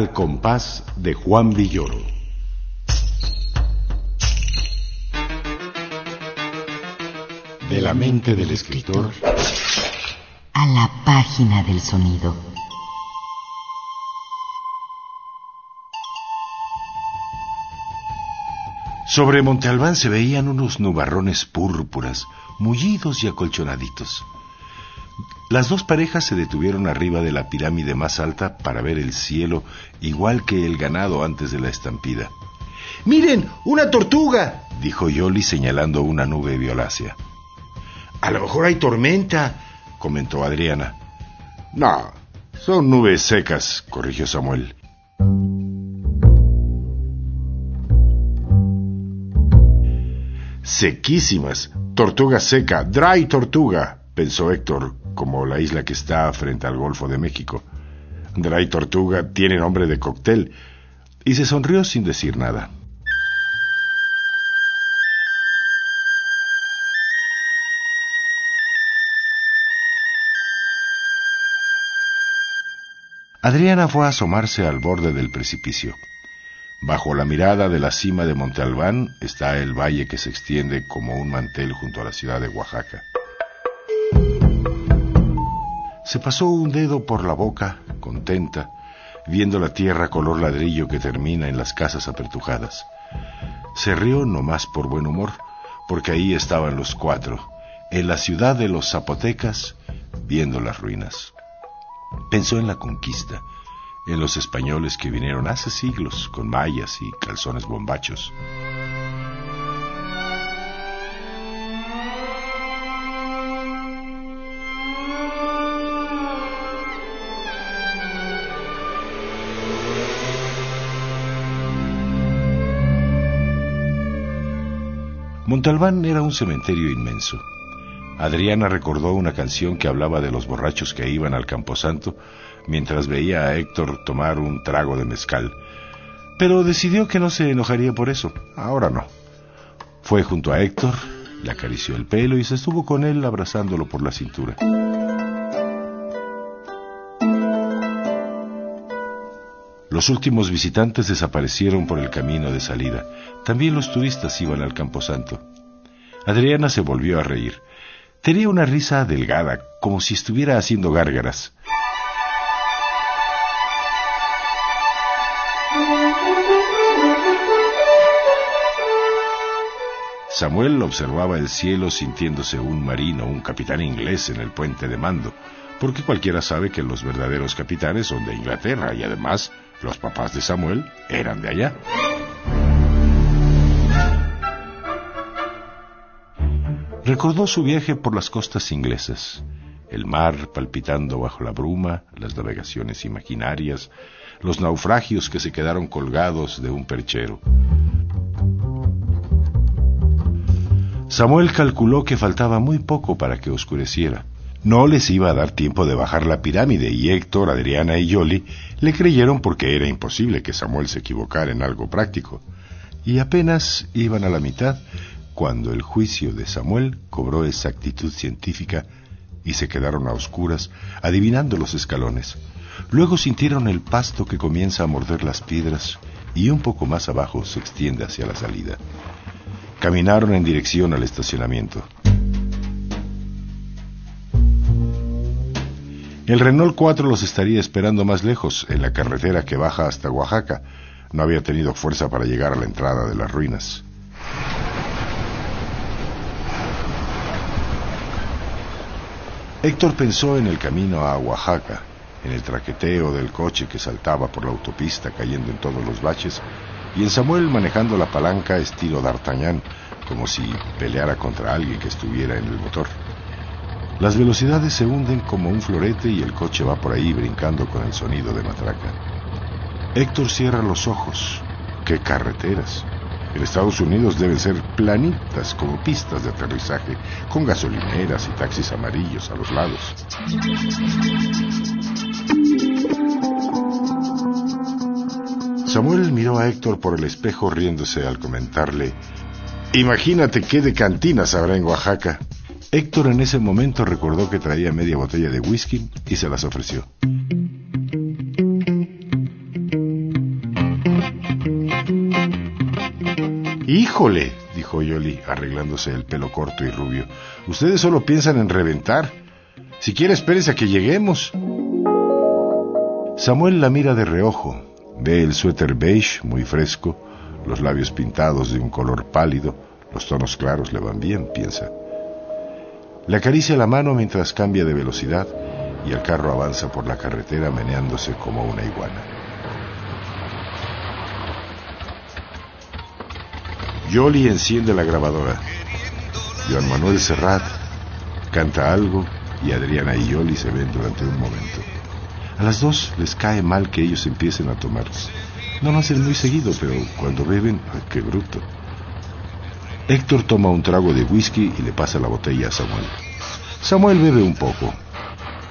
Al compás de Juan Villoro. De la mente del escritor A la página del sonido. Sobre Monte Albán se veían unos nubarrones púrpuras, mullidos y acolchonaditos. Las dos parejas se detuvieron arriba de la pirámide más alta para ver el cielo, igual que el ganado antes de la estampida. ¡Miren! ¡Una tortuga! dijo Yoli señalando una nube violácea. A lo mejor hay tormenta, comentó Adriana. No, son nubes secas, corrigió Samuel. Sequísimas. Tortuga seca. Dry tortuga, pensó Héctor, como la isla que está frente al Golfo de México. Dry tortuga tiene nombre de cóctel. Y se sonrió sin decir nada. Adriana fue a asomarse al borde del precipicio. Bajo la mirada de la cima de Monte Albán está el valle que se extiende como un mantel junto a la ciudad de Oaxaca. Se pasó un dedo por la boca, contenta, viendo la tierra color ladrillo que termina en las casas apertujadas. Se rió no más por buen humor, porque ahí estaban los cuatro, en la ciudad de los zapotecas, viendo las ruinas. Pensó en la conquista, en los españoles que vinieron hace siglos con mallas y calzones bombachos. Montalbán era un cementerio inmenso. Adriana recordó una canción que hablaba de los borrachos que iban al camposanto mientras veía a Héctor tomar un trago de mezcal, pero decidió que no se enojaría por eso, ahora no. Fue junto a Héctor, le acarició el pelo y se estuvo con él abrazándolo por la cintura. Los últimos visitantes desaparecieron por el camino de salida. También los turistas iban al camposanto. Adriana se volvió a reír. Tenía una risa delgada, como si estuviera haciendo gárgaras. Samuel observaba el cielo sintiéndose un marino, un capitán inglés en el puente de mando, porque cualquiera sabe que los verdaderos capitanes son de Inglaterra y además los papás de Samuel eran de allá. Recordó su viaje por las costas inglesas, el mar palpitando bajo la bruma, las navegaciones imaginarias, los naufragios que se quedaron colgados de un perchero. Samuel calculó que faltaba muy poco para que oscureciera. No les iba a dar tiempo de bajar la pirámide y Héctor, Adriana y Yoli le creyeron porque era imposible que Samuel se equivocara en algo práctico. Y apenas iban a la mitad cuando el juicio de Samuel cobró exactitud científica y se quedaron a oscuras adivinando los escalones. Luego sintieron el pasto que comienza a morder las piedras y un poco más abajo se extiende hacia la salida. Caminaron en dirección al estacionamiento. El Renault 4 los estaría esperando más lejos, en la carretera que baja hasta Oaxaca. No había tenido fuerza para llegar a la entrada de las ruinas. Héctor pensó en el camino a Oaxaca, en el traqueteo del coche que saltaba por la autopista cayendo en todos los baches y en Samuel manejando la palanca estilo d'Artagnan, como si peleara contra alguien que estuviera en el motor. Las velocidades se hunden como un florete y el coche va por ahí brincando con el sonido de matraca. Héctor cierra los ojos. ¡Qué carreteras! En Estados Unidos deben ser planitas como pistas de aterrizaje, con gasolineras y taxis amarillos a los lados. Samuel miró a Héctor por el espejo riéndose al comentarle, Imagínate qué de cantinas habrá en Oaxaca. Héctor en ese momento recordó que traía media botella de whisky y se las ofreció. Híjole, dijo Yoli, arreglándose el pelo corto y rubio. Ustedes solo piensan en reventar. Si quiere, espérese a que lleguemos. Samuel la mira de reojo. Ve el suéter beige, muy fresco, los labios pintados de un color pálido, los tonos claros le van bien, piensa. Le acaricia la mano mientras cambia de velocidad y el carro avanza por la carretera meneándose como una iguana. Yoli enciende la grabadora. Joan Manuel Serrat canta algo y Adriana y Yoli se ven durante un momento. A las dos les cae mal que ellos empiecen a tomar. No lo hacen muy seguido, pero cuando beben, qué bruto. Héctor toma un trago de whisky y le pasa la botella a Samuel. Samuel bebe un poco,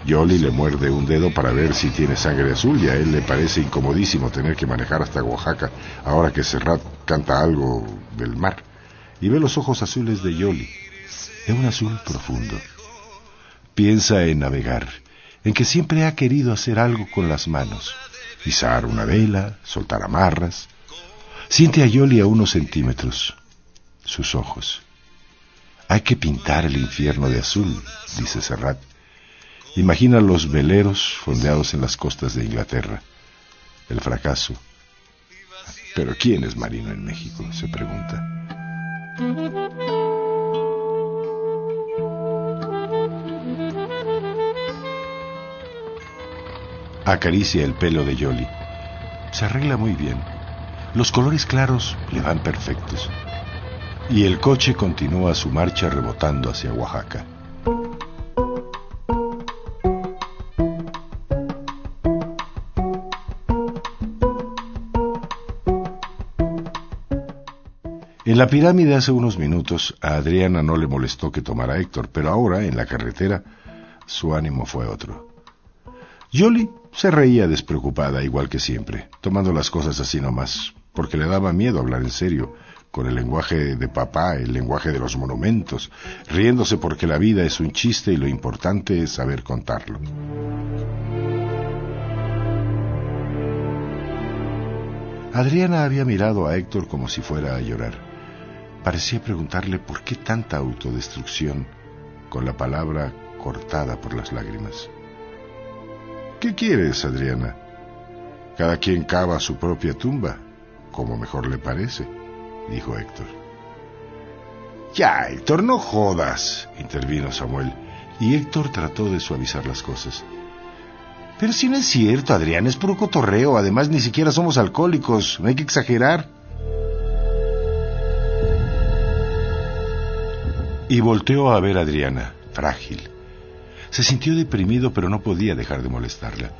Yoli le muerde un dedo para ver si tiene sangre azul y a él le parece incomodísimo tener que manejar hasta Oaxaca ahora que Serrat canta algo del mar y ve los ojos azules de Yoli, de un azul profundo. Piensa en navegar, en que siempre ha querido hacer algo con las manos, izar una vela, soltar amarras. Siente a Yoli a unos centímetros, sus ojos. Hay que pintar el infierno de azul, dice Serrat. Imagina los veleros fondeados en las costas de Inglaterra. El fracaso. Pero ¿quién es marino en México? se pregunta. Acaricia el pelo de Yoli. Se arregla muy bien. Los colores claros le van perfectos. Y el coche continúa su marcha rebotando hacia Oaxaca. En la pirámide hace unos minutos a Adriana no le molestó que tomara a Héctor, pero ahora, en la carretera, su ánimo fue otro. Yoli se reía despreocupada, igual que siempre, tomando las cosas así nomás, porque le daba miedo hablar en serio, con el lenguaje de papá, el lenguaje de los monumentos, riéndose porque la vida es un chiste y lo importante es saber contarlo. Adriana había mirado a Héctor como si fuera a llorar. Parecía preguntarle por qué tanta autodestrucción con la palabra cortada por las lágrimas. ¿Qué quieres, Adriana? Cada quien cava su propia tumba, como mejor le parece, dijo Héctor. Ya, Héctor, no jodas, intervino Samuel, y Héctor trató de suavizar las cosas. Pero si no es cierto, Adrián, es puro cotorreo, además ni siquiera somos alcohólicos, no hay que exagerar. Y volteó a ver a Adriana, frágil. Se sintió deprimido, pero no podía dejar de molestarla.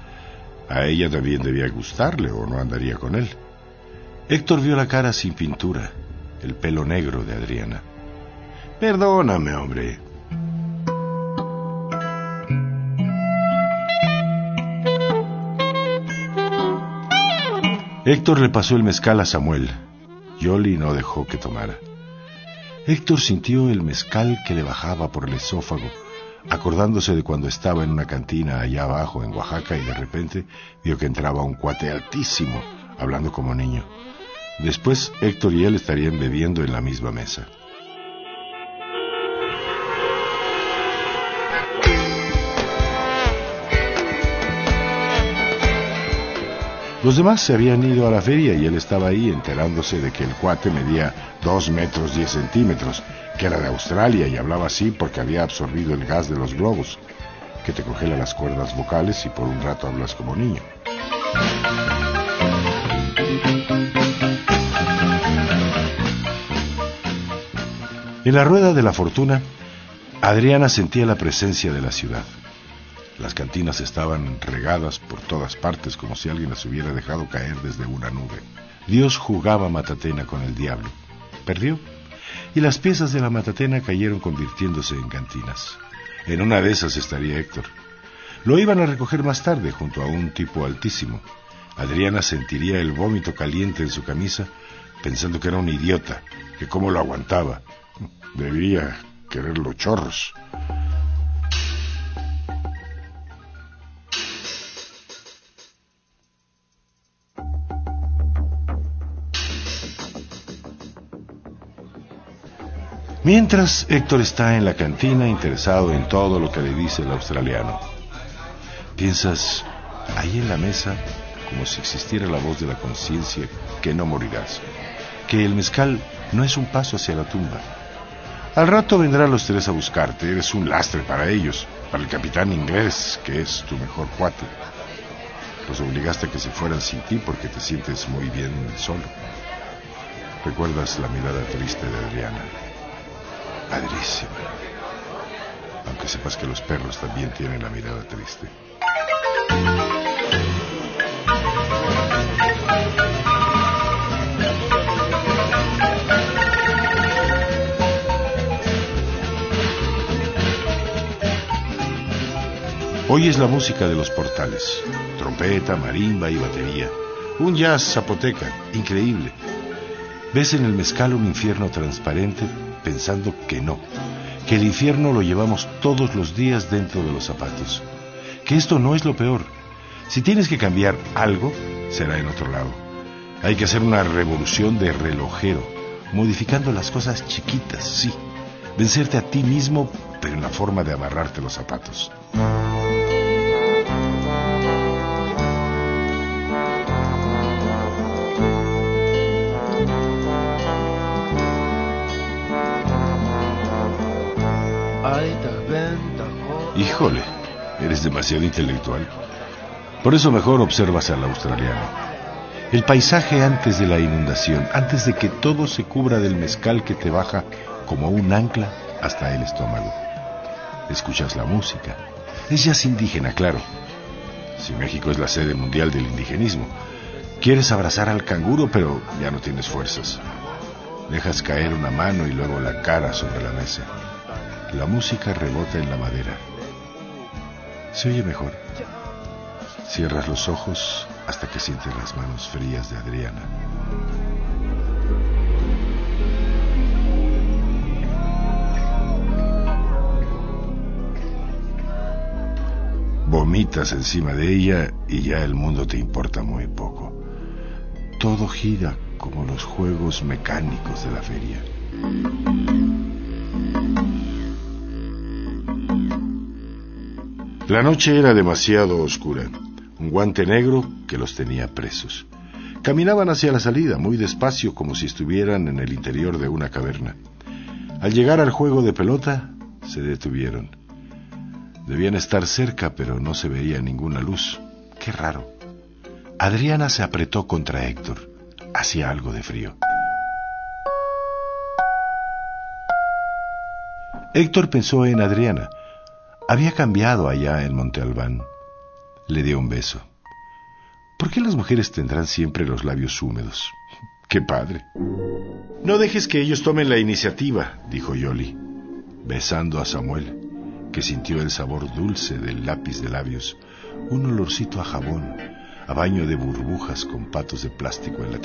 A ella también debía gustarle o no andaría con él. Héctor vio la cara sin pintura, el pelo negro de Adriana. Perdóname, hombre. Héctor le pasó el mezcal a Samuel. Yoli no dejó que tomara. Héctor sintió el mezcal que le bajaba por el esófago, acordándose de cuando estaba en una cantina allá abajo en Oaxaca y de repente vio que entraba un cuate altísimo, hablando como niño. Después Héctor y él estarían bebiendo en la misma mesa. Los demás se habían ido a la feria y él estaba ahí enterándose de que el cuate medía dos metros diez centímetros, que era de Australia y hablaba así porque había absorbido el gas de los globos, que te congela las cuerdas vocales y por un rato hablas como niño. En la rueda de la fortuna, Adriana sentía la presencia de la ciudad. Las cantinas estaban regadas por todas partes como si alguien las hubiera dejado caer desde una nube. Dios jugaba matatena con el diablo. Perdió. Y las piezas de la matatena cayeron convirtiéndose en cantinas. En una de esas estaría Héctor. Lo iban a recoger más tarde junto a un tipo altísimo. Adriana sentiría el vómito caliente en su camisa, pensando que era un idiota, que cómo lo aguantaba. Debería quererlo chorros. Mientras, Héctor está en la cantina interesado en todo lo que le dice el australiano. Piensas, ahí en la mesa, como si existiera la voz de la conciencia que no morirás, que el mezcal no es un paso hacia la tumba, al rato vendrán los tres a buscarte, eres un lastre para ellos, para el capitán inglés, que es tu mejor cuate. Los obligaste a que se fueran sin ti porque te sientes muy bien solo. Recuerdas la mirada triste de Adriana. Padrísima. Aunque sepas que los perros también tienen la mirada triste. Hoy es la música de los portales. Trompeta, marimba y batería. Un jazz zapoteca, increíble. Ves en el mezcal un infierno transparente pensando que no, que el infierno lo llevamos todos los días dentro de los zapatos, que esto no es lo peor. Si tienes que cambiar algo, será en otro lado. Hay que hacer una revolución de relojero, modificando las cosas chiquitas, sí. Vencerte a ti mismo, pero en la forma de amarrarte los zapatos. Híjole, eres demasiado intelectual. Por eso mejor observas al australiano. El paisaje antes de la inundación, antes de que todo se cubra del mezcal que te baja como un ancla hasta el estómago. Escuchas la música. Es jazz indígena, claro. Si México es la sede mundial del indigenismo. Quieres abrazar al canguro, pero ya no tienes fuerzas. Dejas caer una mano y luego la cara sobre la mesa. La música rebota en la madera. Se oye mejor. Cierras los ojos hasta que sientes las manos frías de Adriana. Vomitas encima de ella y ya el mundo te importa muy poco. Todo gira como los juegos mecánicos de la feria. La noche era demasiado oscura. Un guante negro que los tenía presos. Caminaban hacia la salida, muy despacio, como si estuvieran en el interior de una caverna. Al llegar al juego de pelota, se detuvieron. Debían estar cerca, pero no se veía ninguna luz. Qué raro. Adriana se apretó contra Héctor. Hacía algo de frío. Héctor pensó en Adriana. Había cambiado allá en Monte Albán. Le dio un beso. ¿Por qué las mujeres tendrán siempre los labios húmedos? ¡Qué padre! No dejes que ellos tomen la iniciativa, dijo Yoli, besando a Samuel, que sintió el sabor dulce del lápiz de labios, un olorcito a jabón, a baño de burbujas con patos de plástico en la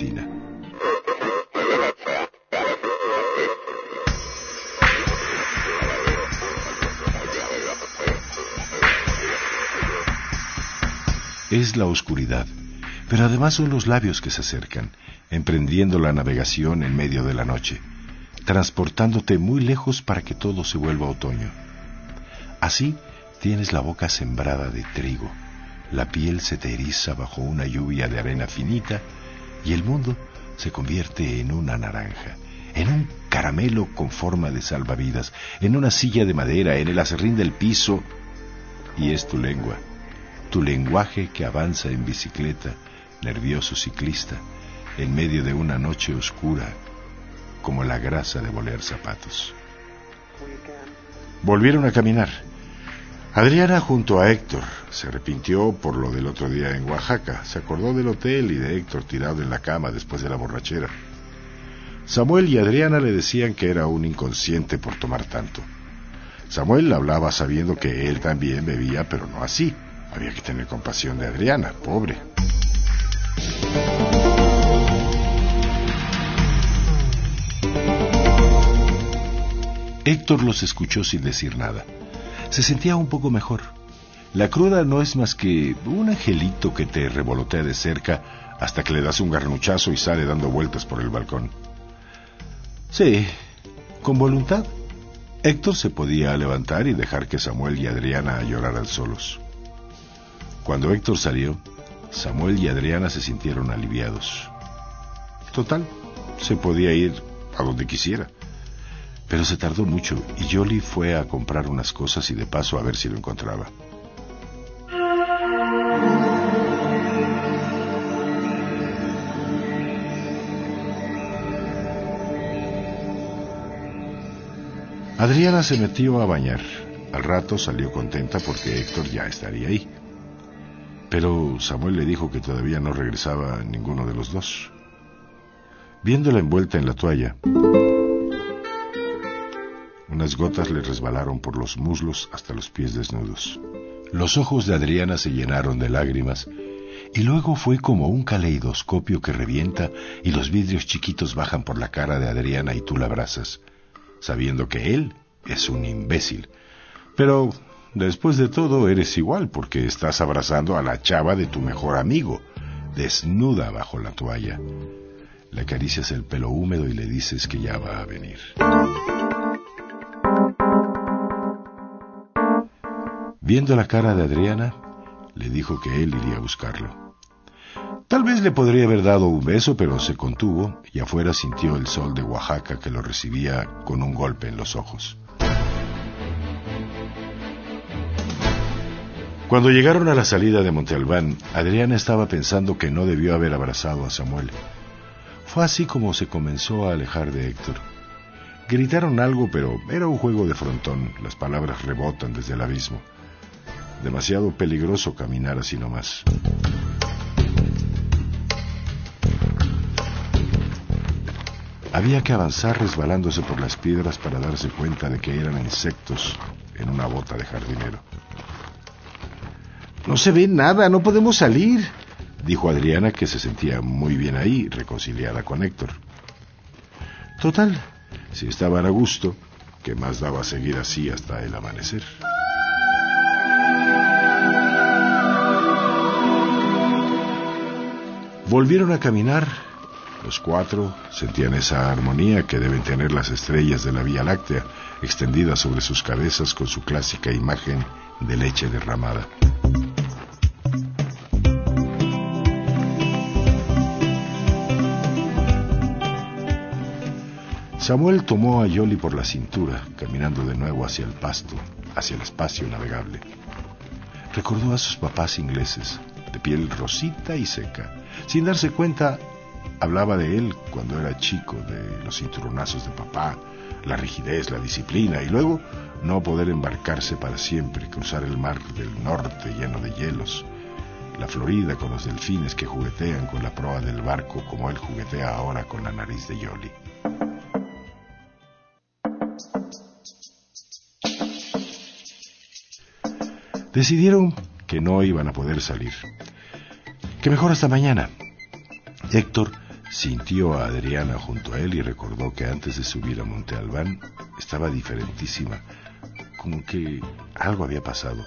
es la oscuridad, pero además son los labios que se acercan, emprendiendo la navegación en medio de la noche, transportándote muy lejos para que todo se vuelva otoño. Así tienes la boca sembrada de trigo, la piel se te eriza bajo una lluvia de arena finita y el mundo se convierte en una naranja, en un caramelo con forma de salvavidas, en una silla de madera, en el acerrín del piso, y es tu lengua tu lenguaje que avanza en bicicleta, nervioso ciclista, en medio de una noche oscura, como la grasa de bolear zapatos. Volvieron a caminar. Adriana junto a Héctor se arrepintió por lo del otro día en Oaxaca, se acordó del hotel y de Héctor tirado en la cama después de la borrachera. Samuel y Adriana le decían que era un inconsciente por tomar tanto. Samuel hablaba sabiendo que él también bebía, pero no así. Había que tener compasión de Adriana, pobre. Héctor los escuchó sin decir nada. Se sentía un poco mejor. La cruda no es más que un angelito que te revolotea de cerca hasta que le das un garnuchazo y sale dando vueltas por el balcón. Sí, con voluntad. Héctor se podía levantar y dejar que Samuel y Adriana lloraran solos. Cuando Héctor salió, Samuel y Adriana se sintieron aliviados. Total, se podía ir a donde quisiera. Pero se tardó mucho y Jolly fue a comprar unas cosas y de paso a ver si lo encontraba. Adriana se metió a bañar. Al rato salió contenta porque Héctor ya estaría ahí. Pero Samuel le dijo que todavía no regresaba ninguno de los dos. Viéndola envuelta en la toalla, unas gotas le resbalaron por los muslos hasta los pies desnudos. Los ojos de Adriana se llenaron de lágrimas y luego fue como un caleidoscopio que revienta y los vidrios chiquitos bajan por la cara de Adriana y tú la abrazas, sabiendo que él es un imbécil. Pero después de todo eres igual porque estás abrazando a la chava de tu mejor amigo, desnuda bajo la toalla. Le acaricias el pelo húmedo y le dices que ya va a venir. Viendo la cara de Adriana, le dijo que él iría a buscarlo. Tal vez le podría haber dado un beso, pero se contuvo y afuera sintió el sol de Oaxaca que lo recibía con un golpe en los ojos. Cuando llegaron a la salida de Monte Albán, Adriana estaba pensando que no debió haber abrazado a Samuel. Fue así como se comenzó a alejar de Héctor. Gritaron algo, pero era un juego de frontón. Las palabras rebotan desde el abismo. Demasiado peligroso caminar así nomás. Había que avanzar resbalándose por las piedras para darse cuenta de que eran insectos en una bota de jardinero. No se ve nada, no podemos salir, dijo Adriana que se sentía muy bien ahí, reconciliada con Héctor. Total, si estaban a gusto, ¿qué más daba seguir así hasta el amanecer? Volvieron a caminar. Los cuatro sentían esa armonía que deben tener las estrellas de la Vía Láctea, extendidas sobre sus cabezas con su clásica imagen de leche derramada. Samuel tomó a Yoli por la cintura, caminando de nuevo hacia el pasto, hacia el espacio navegable. Recordó a sus papás ingleses, de piel rosita y seca. Sin darse cuenta, hablaba de él cuando era chico, de los cinturonazos de papá, la rigidez, la disciplina, y luego no poder embarcarse para siempre, cruzar el mar del norte lleno de hielos, la Florida con los delfines que juguetean con la proa del barco como él juguetea ahora con la nariz de Yoli. Decidieron que no iban a poder salir. Que mejor hasta mañana. Héctor sintió a Adriana junto a él y recordó que antes de subir a Monte Albán estaba diferentísima, como que algo había pasado.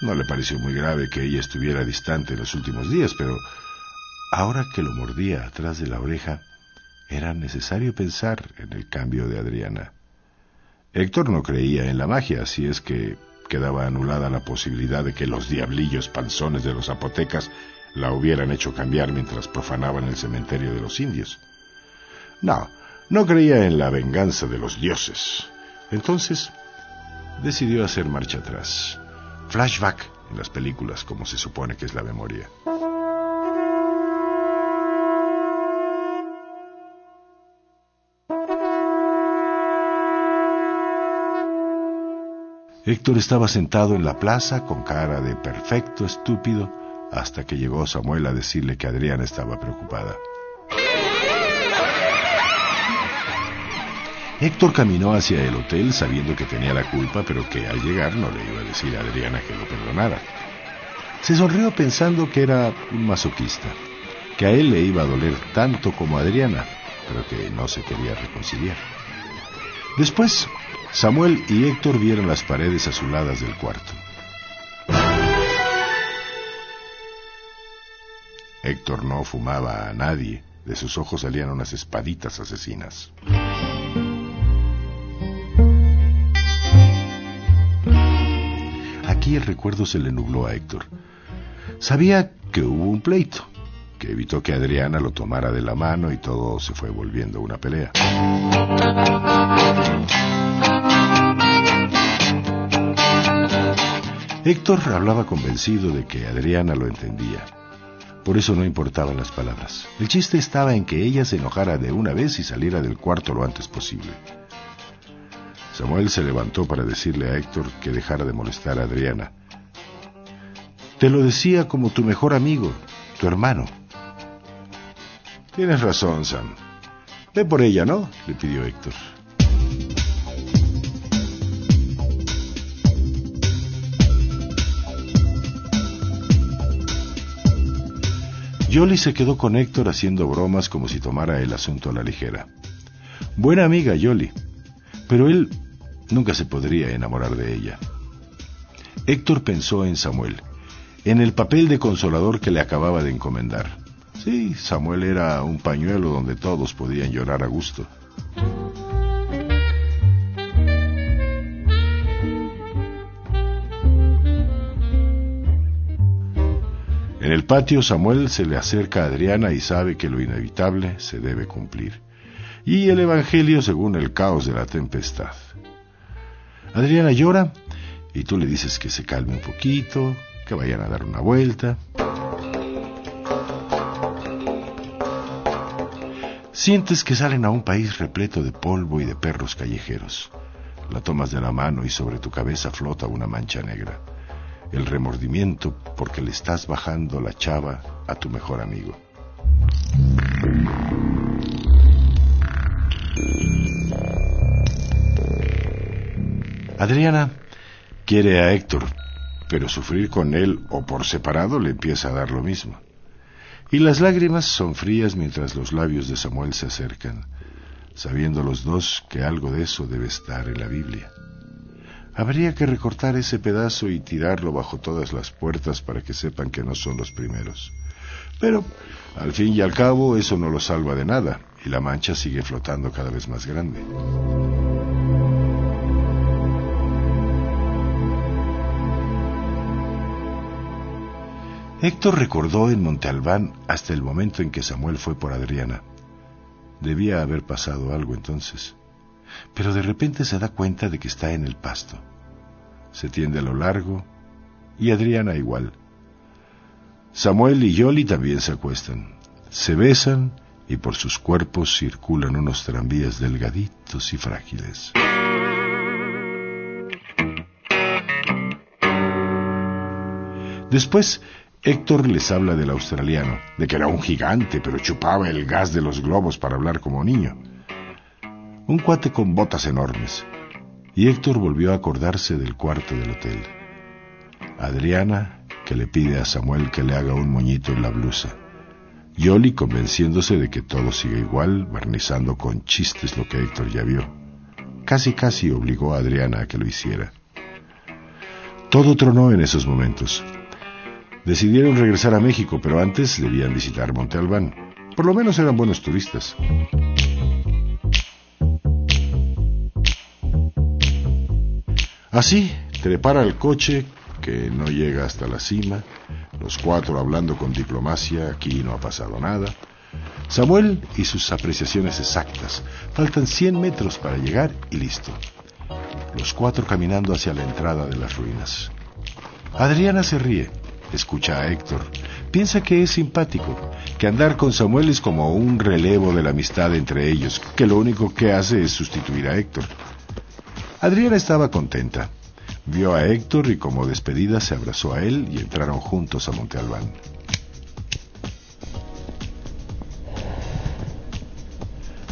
No le pareció muy grave que ella estuviera distante en los últimos días, pero ahora que lo mordía atrás de la oreja, era necesario pensar en el cambio de Adriana. Héctor no creía en la magia, así es que quedaba anulada la posibilidad de que los diablillos panzones de los zapotecas la hubieran hecho cambiar mientras profanaban el cementerio de los indios. No, no creía en la venganza de los dioses. Entonces, decidió hacer marcha atrás. Flashback en las películas, como se supone que es la memoria. Héctor estaba sentado en la plaza con cara de perfecto estúpido hasta que llegó Samuel a decirle que Adriana estaba preocupada. Héctor caminó hacia el hotel sabiendo que tenía la culpa, pero que al llegar no le iba a decir a Adriana que lo perdonara. Se sonrió pensando que era un masoquista, que a él le iba a doler tanto como a Adriana, pero que no se quería reconciliar. Después Samuel y Héctor vieron las paredes azuladas del cuarto. Héctor no fumaba a nadie, de sus ojos salían unas espaditas asesinas. Aquí el recuerdo se le nubló a Héctor. Sabía que hubo un pleito, que evitó que Adriana lo tomara de la mano y todo se fue volviendo una pelea. Héctor hablaba convencido de que Adriana lo entendía. Por eso no importaban las palabras. El chiste estaba en que ella se enojara de una vez y saliera del cuarto lo antes posible. Samuel se levantó para decirle a Héctor que dejara de molestar a Adriana. Te lo decía como tu mejor amigo, tu hermano. Tienes razón, Sam. Ve por ella, ¿no? le pidió Héctor. Yoli se quedó con Héctor haciendo bromas como si tomara el asunto a la ligera. Buena amiga, Yoli. Pero él nunca se podría enamorar de ella. Héctor pensó en Samuel, en el papel de consolador que le acababa de encomendar. Sí, Samuel era un pañuelo donde todos podían llorar a gusto. En el patio Samuel se le acerca a Adriana y sabe que lo inevitable se debe cumplir. Y el Evangelio según el caos de la tempestad. Adriana llora y tú le dices que se calme un poquito, que vayan a dar una vuelta. Sientes que salen a un país repleto de polvo y de perros callejeros. La tomas de la mano y sobre tu cabeza flota una mancha negra el remordimiento porque le estás bajando la chava a tu mejor amigo. Adriana quiere a Héctor, pero sufrir con él o por separado le empieza a dar lo mismo. Y las lágrimas son frías mientras los labios de Samuel se acercan, sabiendo los dos que algo de eso debe estar en la Biblia. Habría que recortar ese pedazo y tirarlo bajo todas las puertas para que sepan que no son los primeros. Pero, al fin y al cabo, eso no lo salva de nada, y la mancha sigue flotando cada vez más grande. Héctor recordó en Monte Albán hasta el momento en que Samuel fue por Adriana. Debía haber pasado algo entonces pero de repente se da cuenta de que está en el pasto. Se tiende a lo largo y Adriana igual. Samuel y Yoli también se acuestan. Se besan y por sus cuerpos circulan unos tranvías delgaditos y frágiles. Después, Héctor les habla del australiano, de que era un gigante, pero chupaba el gas de los globos para hablar como niño un cuate con botas enormes, y Héctor volvió a acordarse del cuarto del hotel. Adriana, que le pide a Samuel que le haga un moñito en la blusa. Yoli convenciéndose de que todo sigue igual, barnizando con chistes lo que Héctor ya vio. Casi casi obligó a Adriana a que lo hiciera. Todo tronó en esos momentos. Decidieron regresar a México, pero antes debían visitar Monte Albán. Por lo menos eran buenos turistas. Así, trepara el coche, que no llega hasta la cima, los cuatro hablando con diplomacia, aquí no ha pasado nada. Samuel y sus apreciaciones exactas. Faltan 100 metros para llegar y listo. Los cuatro caminando hacia la entrada de las ruinas. Adriana se ríe, escucha a Héctor, piensa que es simpático, que andar con Samuel es como un relevo de la amistad entre ellos, que lo único que hace es sustituir a Héctor. Adriana estaba contenta. Vio a Héctor y como despedida se abrazó a él y entraron juntos a Monte Albán.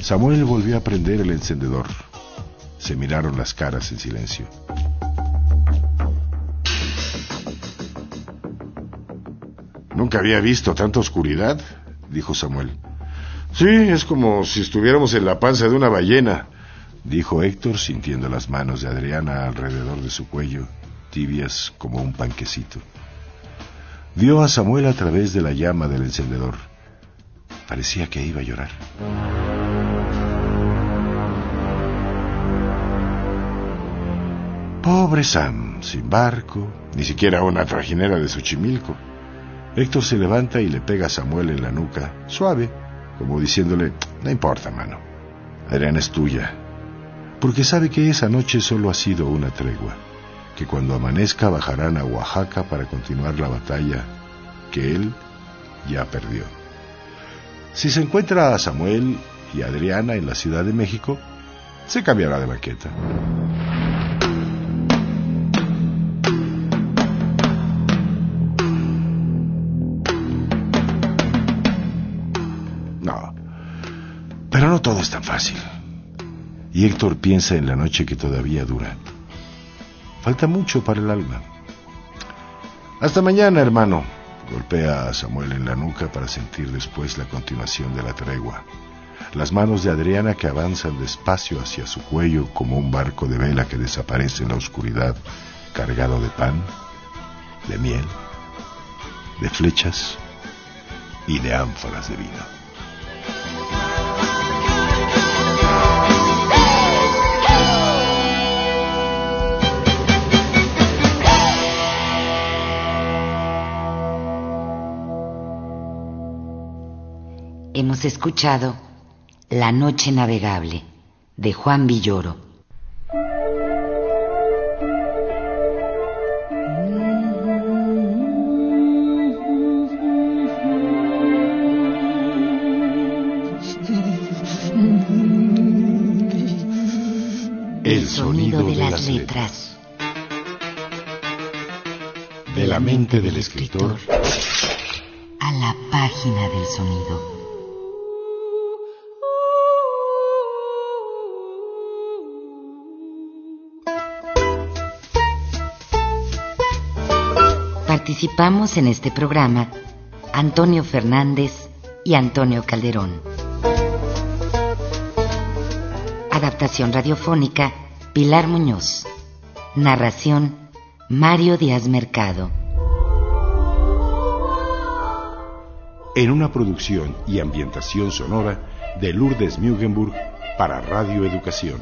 Samuel volvió a prender el encendedor. Se miraron las caras en silencio. Nunca había visto tanta oscuridad, dijo Samuel. Sí, es como si estuviéramos en la panza de una ballena dijo Héctor sintiendo las manos de Adriana alrededor de su cuello, tibias como un panquecito. Vio a Samuel a través de la llama del encendedor. Parecía que iba a llorar. Pobre Sam, sin barco, ni siquiera una trajinera de Xochimilco. Héctor se levanta y le pega a Samuel en la nuca, suave, como diciéndole, no importa, mano. Adriana es tuya. Porque sabe que esa noche solo ha sido una tregua, que cuando amanezca bajarán a Oaxaca para continuar la batalla que él ya perdió. Si se encuentra a Samuel y Adriana en la Ciudad de México, se cambiará de banqueta. No, pero no todo es tan fácil. Y Héctor piensa en la noche que todavía dura. Falta mucho para el alma. Hasta mañana, hermano. Golpea a Samuel en la nuca para sentir después la continuación de la tregua. Las manos de Adriana que avanzan despacio hacia su cuello como un barco de vela que desaparece en la oscuridad, cargado de pan, de miel, de flechas y de ánforas de vino. Hemos escuchado La Noche Navegable de Juan Villoro. El sonido de las letras. De la mente del escritor a la página del sonido. Participamos en este programa Antonio Fernández y Antonio Calderón. Adaptación radiofónica Pilar Muñoz. Narración Mario Díaz Mercado. En una producción y ambientación sonora de Lourdes Mugenburg para Radio Educación.